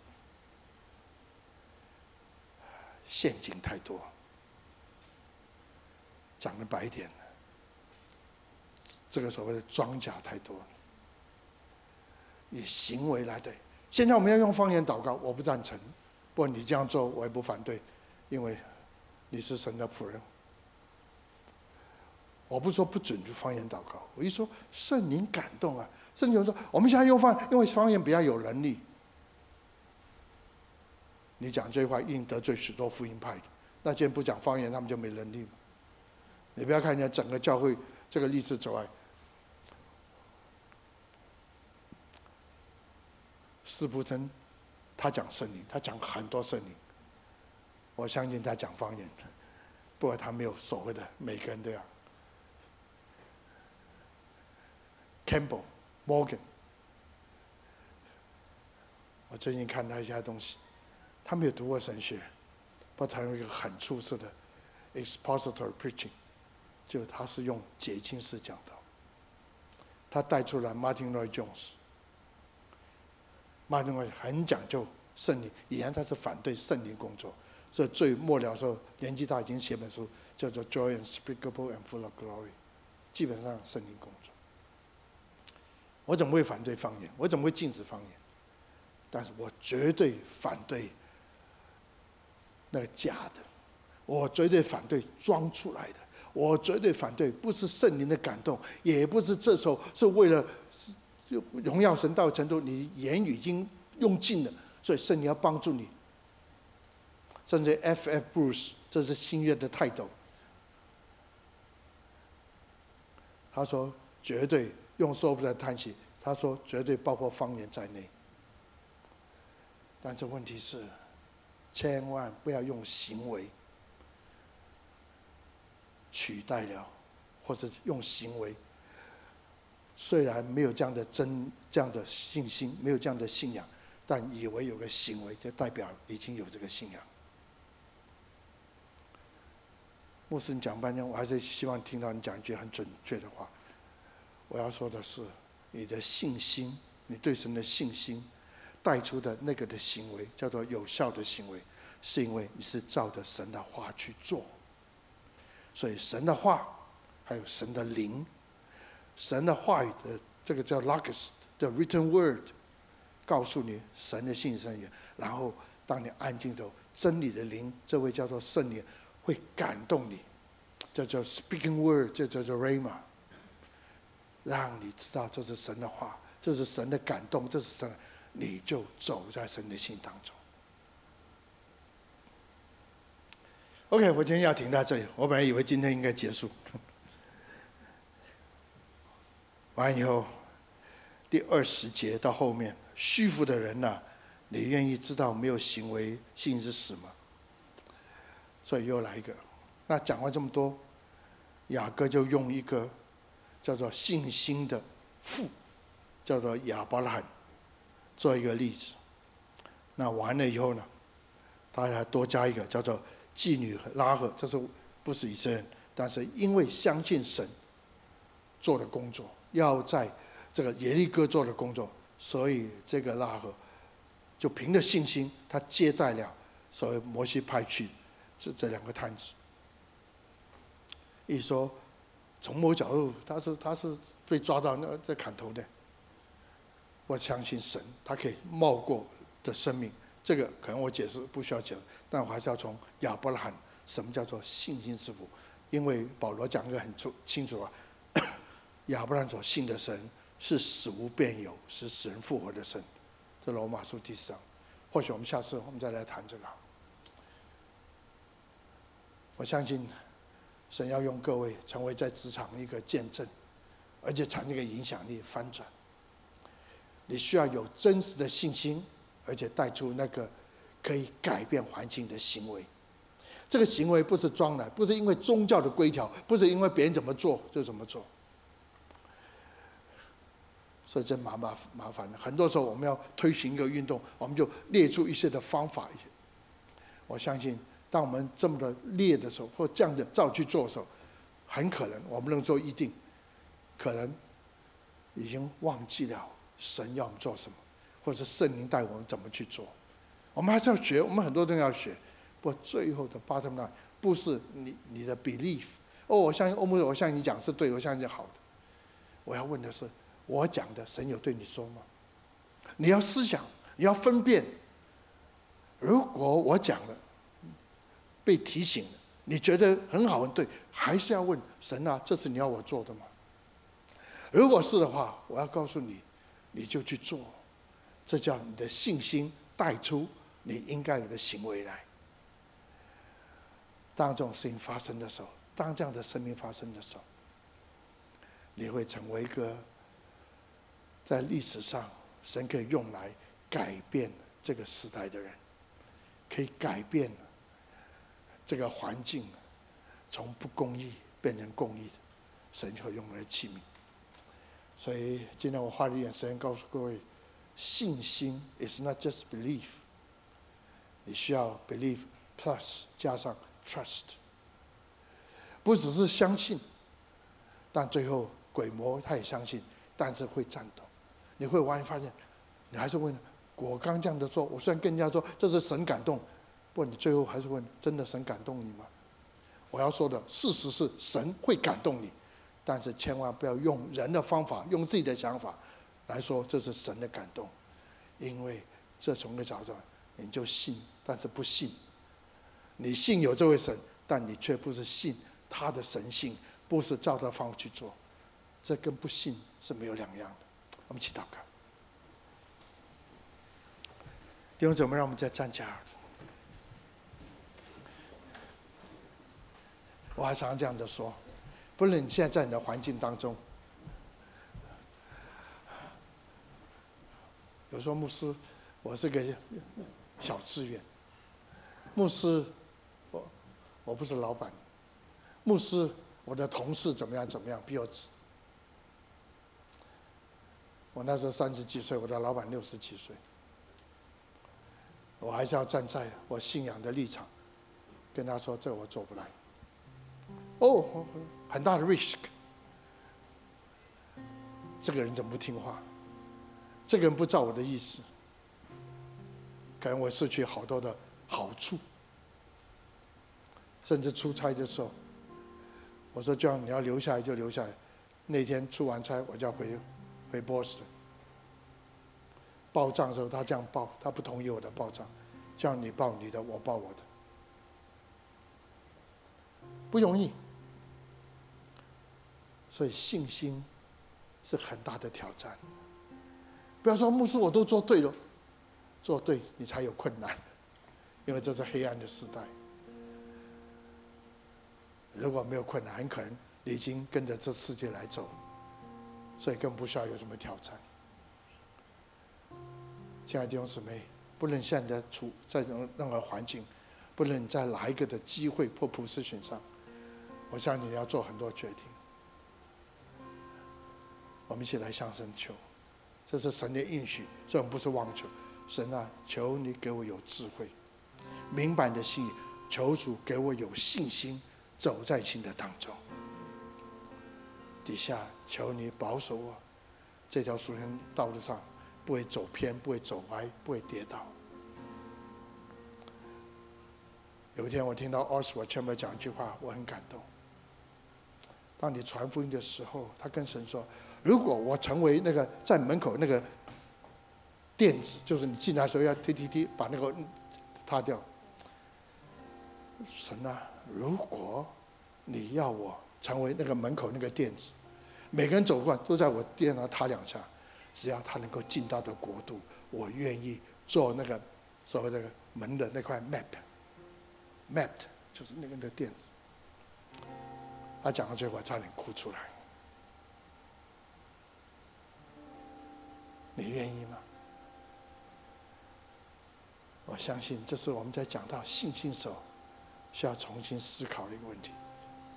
陷阱太多，讲的白一点，这个所谓的装甲太多，以行为来对。现在我们要用方言祷告，我不赞成。不过你这样做，我也不反对，因为你是神的仆人。我不说不准就方言祷告，我一说圣灵感动啊，圣经说我们现在用方，因为方言比较有能力。你讲这句话，一定得罪许多福音派。那既然不讲方言，他们就没能力。你不要看见整个教会这个历史之外，司布真，他讲圣灵，他讲很多圣灵。我相信他讲方言，不过他没有所谓的每个人都要。Campbell Morgan，我最近看他一些东西，他没有读过神学，他他用一个很出色的 expository preaching，就他是用解经式讲道。他带出了 Martin Lloyd Jones，Martin 很讲究圣灵，以前他是反对圣灵工作，所以最末了的时候年纪大已经写本书叫做 Joy and Speakable and Full of Glory，基本上圣灵工作。我怎么会反对方言？我怎么会禁止方言？但是我绝对反对。那个假的，我绝对反对装出来的，我绝对反对不是圣灵的感动，也不是这时候是为了荣耀神到程度，你言语已经用尽了，所以圣灵要帮助你。甚至 F.F. Bruce，这是新约的泰斗，他说绝对用说不出来的叹息，他说绝对包括方言在内，但这问题是。千万不要用行为取代了，或者用行为。虽然没有这样的真这样的信心，没有这样的信仰，但以为有个行为，就代表已经有这个信仰。牧师，你讲半天，我还是希望听到你讲一句很准确的话。我要说的是，你的信心，你对神的信心。带出的那个的行为叫做有效的行为，是因为你是照着神的话去做。所以神的话，还有神的灵，神的话语的这个叫 Logos 的 written word，告诉你神的信神言。然后当你安静走，真理的灵，这位叫做圣灵，会感动你，这叫做 speaking word，这叫做 rama 让你知道这是神的话，这是神的感动，这是神。你就走在神的心当中。OK，我今天要停在这里。我本来以为今天应该结束。完以后，第二十节到后面，虚浮的人呐、啊，你愿意知道没有行为信是死吗？所以又来一个。那讲完这么多，雅各就用一个叫做信心的父，叫做亚伯拉罕。做一个例子，那完了以后呢，他还多加一个叫做妓女拉赫，这是不是以色列人？但是因为相信神做的工作，要在这个耶利哥做的工作，所以这个拉赫就凭着信心，他接待了所谓摩西派去这这两个探子。一说，从某角度，他是他是被抓到那在砍头的。我相信神，他可以冒过的生命。这个可能我解释不需要讲，但我还是要从亚伯拉罕，什么叫做信心之父？因为保罗讲的很清清楚啊，亚伯拉罕所信的神是死无变有，是死人复活的神。这罗马书第四章，或许我们下次我们再来谈这个。我相信神要用各位成为在职场一个见证，而且产生一个影响力翻转。你需要有真实的信心。而且带出那个可以改变环境的行为，这个行为不是装的，不是因为宗教的规条，不是因为别人怎么做就怎么做，所以这麻麻麻烦的。很多时候我们要推行一个运动，我们就列出一些的方法。我相信，当我们这么的列的时候，或这样的照去做的时候，很可能我们能做一定，可能已经忘记了神要我们做什么。或者是圣灵带我们怎么去做，我们还是要学，我们很多东西要学。不过最后的 bottom line 不是你你的 belief。哦，我相信欧姆，我相信你讲是对，我相信好的。我要问的是，我讲的神有对你说吗？你要思想，你要分辨。如果我讲了，被提醒了，你觉得很好很对，还是要问神啊，这是你要我做的吗？如果是的话，我要告诉你，你就去做。这叫你的信心带出你应该有的行为来。当这种事情发生的时候，当这样的生命发生的时候，你会成为一个在历史上神可以用来改变这个时代的人，可以改变这个环境，从不公义变成公义的，神就用来器皿。所以今天我花了一点时间告诉各位。信心 is not just belief，你需要 belief plus 加上 trust，不只是相信，但最后鬼魔他也相信，但是会颤抖。你会完全发现，你还是问：我刚这样的说，我虽然跟人家说这是神感动，不你最后还是问：真的神感动你吗？我要说的事实是神会感动你，但是千万不要用人的方法，用自己的想法。来说，这是神的感动，因为这从个角度，你就信，但是不信。你信有这位神，但你却不是信他的神性，不是照他方法去做，这跟不信是没有两样的。我们一起祷告，弟兄姊妹，让我们再站起来。我还常常这样的说，不论你现在在你的环境当中。有时候牧师，我是个小志愿。牧师，我我不是老板。牧师，我的同事怎么样怎么样比我。我那时候三十几岁，我的老板六十几岁。我还是要站在我信仰的立场，跟他说：“这我做不来。”哦，很大的 risk。这个人怎么不听话？这个人不照我的意思，可能我失去好多的好处，甚至出差的时候，我说叫你要留下来就留下来，那天出完差我就要回回波士顿，报账的时候他这样报，他不同意我的报账，叫你报你的，我报我的，不容易，所以信心是很大的挑战。不要说牧师，我都做对了，做对你才有困难，因为这是黑暗的时代。如果没有困难，很可能你已经跟着这世界来走，所以更不需要有什么挑战。亲爱的弟兄姊妹，不论现在处在任任何环境，不论在哪一个的机会或普世选上，我相信你要做很多决定。我们一起来向神求。这是神的应许，这不是妄求。神啊，求你给我有智慧，明白你的心意。求主给我有信心，走在新的当中。底下求你保守我，这条属天道路上不会走偏，不会走歪，不会跌倒。有一天，我听到 Oswald Chambers 讲一句话，我很感动。当你传福音的时候，他跟神说：“如果我成为那个在门口那个垫子，就是你进来的时候要踢踢踢，把那个踏掉。”神啊，如果你要我成为那个门口那个垫子，每个人走过来都在我垫上踏两下，只要他能够进到的国度，我愿意做那个所谓那个门的那块 map，map 就是那个那个垫子。他讲到最后，差点哭出来。你愿意吗？我相信这是我们在讲到信心时候需要重新思考的一个问题。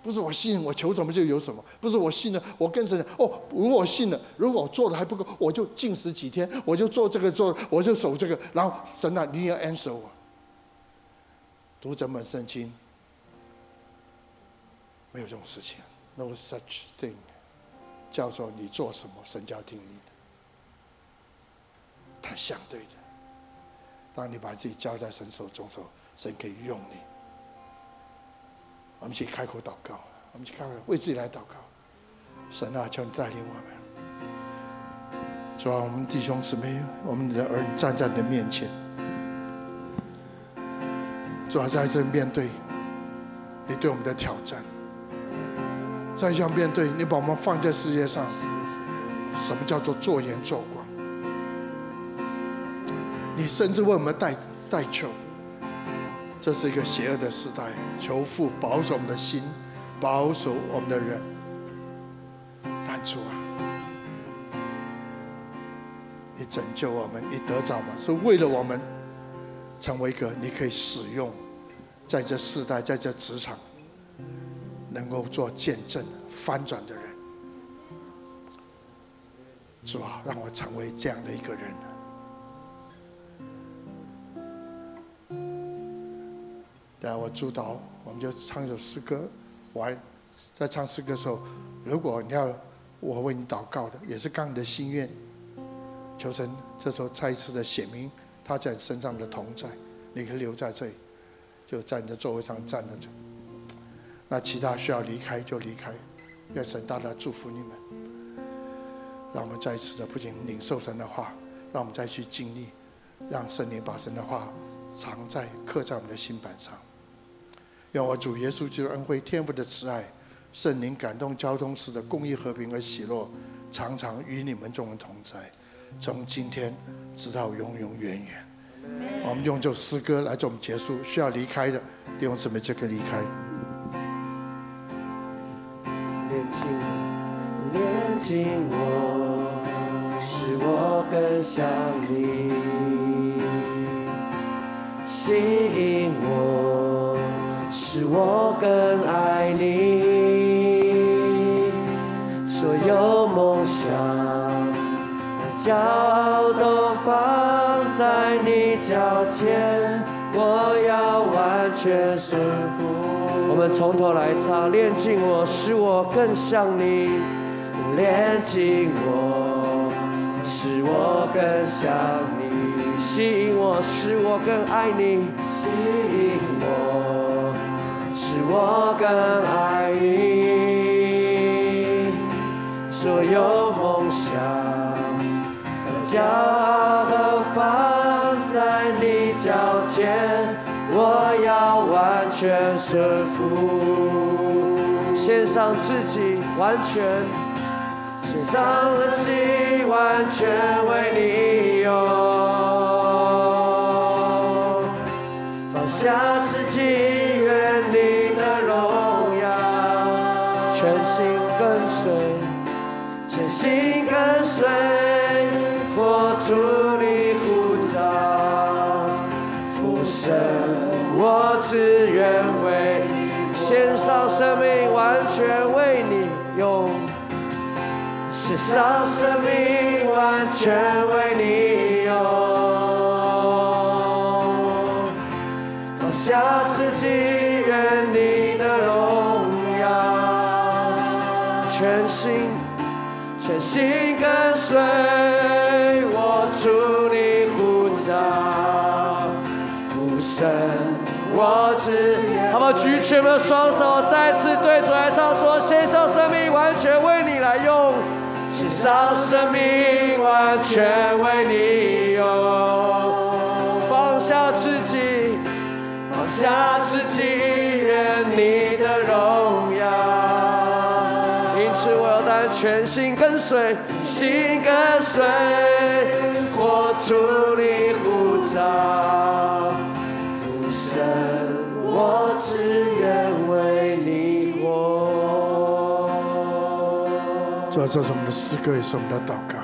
不是我信，我求什么就有什么；不是我信了，我跟神哦，如果我信了，如果我做的还不够，我就禁食几天，我就做这个做，我就守这个，然后神啊，你要 answer 我。读整本圣经。没有这种事情，no such thing，叫做你做什么，神就要听你的。相对的，当你把自己交在神手中时候，神可以用你。我们一起开口祷告，我们一起开口为自己来祷告。神啊，求你带领我们。主啊，我们弟兄姊妹，我们的儿女站在你的面前。主啊，在这面对你对我们的挑战。再这面对，你把我们放在世界上，什么叫做做盐作光？你甚至为我们代代求，这是一个邪恶的时代，求父保守我们的心，保守我们的人。但主啊，你拯救我们，你得着吗？是为了我们成为一个你可以使用，在这世代，在这职场。能够做见证、翻转的人，主啊，让我成为这样的一个人。等下我主导，我们就唱一首诗歌。我还在唱诗歌的时候，如果你要我为你祷告的，也是刚你的心愿，求神这时候再一次的显明他在你身上的同在，你可以留在这里，就在你的座位上站着。那其他需要离开就离开，愿神大大祝福你们。让我们再一次的不仅领受神的话，让我们再去经历，让圣灵把神的话藏在刻在我们的心板上。愿我主耶稣基督恩惠、天父的慈爱、圣灵感动交通时的公益、和平和喜乐，常常与你们众人同在，从今天直到永永远远。我们用这首诗歌来做我们结束。需要离开的弟兄姊妹就可以离开。炼净我，使我更像你；吸引我，使我更爱你。所有梦想和骄傲都放在你脚前，我要完全顺服。我们从头来唱，炼净我，使我更像你；炼净我，使我更像你；吸引我，使我更爱你；吸引我，我更爱你。所有梦想和骄傲都放在你脚前。我要完全顺服，献上自己，完全献上自己，完全为你用，放下自父神。我只愿为你献上生命，完全为你用；献上生命，完全为你用。放下自己，愿你的荣耀，全心全心跟随只好不好？举起我们的双手，再次对主来唱说：献上生命，完全为你来用；献上生命，完全为你用。放下自己，放下自己，愿你的荣耀。因此，我要单全心跟随，心跟随，活出你呼召。这是我们的诗歌，也是我们的祷告。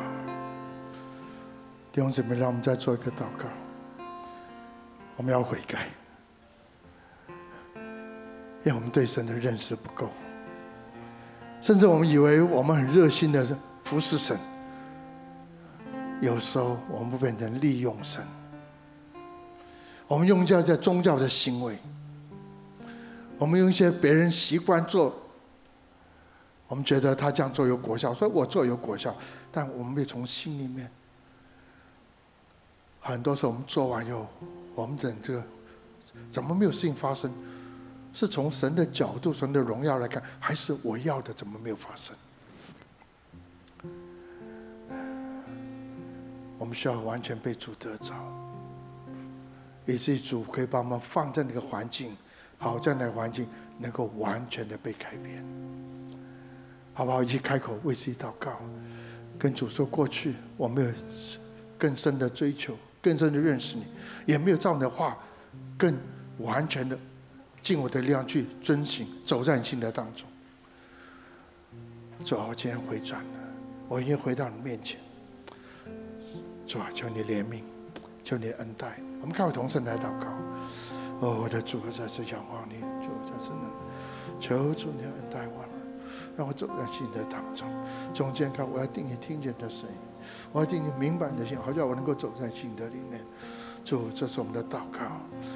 弟兄姊妹，让我们再做一个祷告。我们要悔改，因为我们对神的认识不够，甚至我们以为我们很热心的服侍神，有时候我们不变成利用神。我们用一些在宗教的行为，我们用一些别人习惯做，我们觉得他这样做有果效，所以我做有果效，但我们没从心里面。很多时候我们做完以后，我们整这个怎么没有事情发生？是从神的角度、神的荣耀来看，还是我要的怎么没有发生？我们需要完全被主得着。以至于主可以把我们放在那个环境，好，这样的环境能够完全的被改变，好不好？一起开口为自己祷告，跟主说：过去我没有更深的追求，更深的认识你，也没有照你的话更完全的尽我的力量去遵行，走在你心的当中。主啊，我今天回转了，我已经回到你面前。主啊，求你怜悯，求你恩待。我们各位同声来祷告。哦，我的主啊，在这仰望你，主啊，在这呢，求主你恩待我，让我走在信的当中。中间看，我要定你听见的声音，我要定你明白你的心，好叫我能够走在信的里面。主，这是我们的祷告。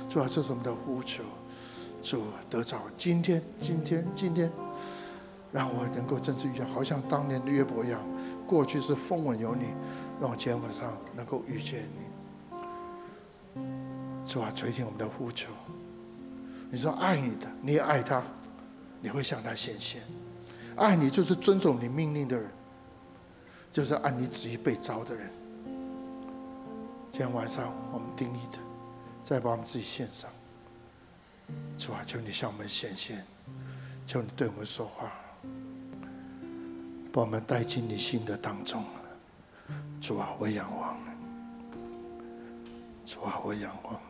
主啊，这是我们的呼求。主，得着今天，今天，今天，让我能够真正遇见，好像当年的约伯一样。过去是风闻有你，让我今天晚上能够遇见你。主啊，垂听我们的呼求。你说爱你的，你也爱他，你会向他显现。爱你就是遵守你命令的人，就是按你旨意被召的人。今天晚上我们定义的，再把我们自己献上。主啊，求你向我们显现，求你对我们说话，把我们带进你心的当中。主啊，我仰望。主啊，我仰望。